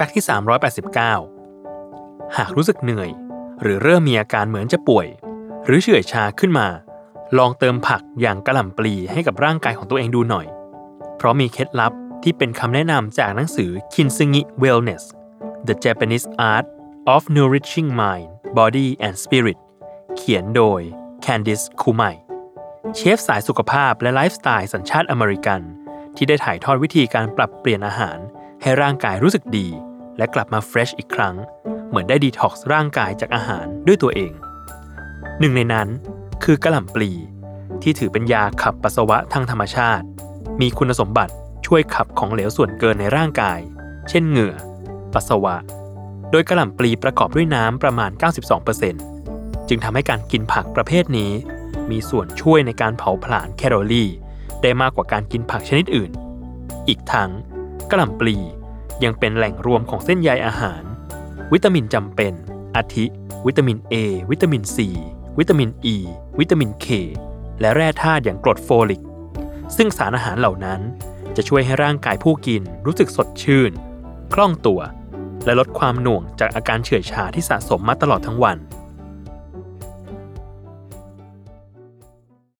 fact ที่ 389 หากรู้สึกเหนื่อย หรือเริ่มมีอาการเหมือนจะป่วย หรือเฉื่อยชาขึ้นมา ลองเติมผักอย่างกะหล่ำปลีให้กับร่างกายของตัวเองดูหน่อย เพราะมีเคล็ดลับที่เป็นคำแนะนำจากหนังสือ Kintsugi Wellness The Japanese Art of Nourishing Mind Body and Spirit เขียนโดย Candice Kumai เชฟสายสุขภาพและไลฟ์สไตล์สัญชาติอเมริกัน ที่ได้ถ่ายทอดวิธีการปรับเปลี่ยนอาหารให้ร่างกายรู้สึกดี และกลับมาเฟรชอีกครั้ง เหมือนได้ดีท็อกซ์ร่างกายจากอาหารด้วยตัวเอง หนึ่งในนั้นคือกระหล่ำปลี ที่ถือเป็นยาขับปัสสาวะทางธรรมชาติ มีคุณสมบัติช่วยขับของเหลวส่วนเกินในร่างกาย เช่นเหงื่อ ปัสสาวะ โดยกระหล่ำปลีประกอบด้วยน้ำประมาณ 92%จึงทำให้การกินผักประเภทนี้ มีส่วนช่วยในการเผาผลาญแคลอรี่ ได้มากกว่าการกินผักชนิดอื่น อีกทั้งกระหล่ำปลี ยังเป็นแหล่งรวมของเส้นใยอาหาร วิตามินจำเป็น อาทิ วิตามิน A วิตามิน C วิตามิน E วิตามิน K และแร่ธาตุอย่างกรดโฟลิก ซึ่งสารอาหารเหล่านั้นจะช่วยให้ร่างกายผู้กินรู้สึกสดชื่น คล่องตัว และลดความหน่วงจากอาการเฉื่อยชาที่สะสมมาตลอดทั้งวัน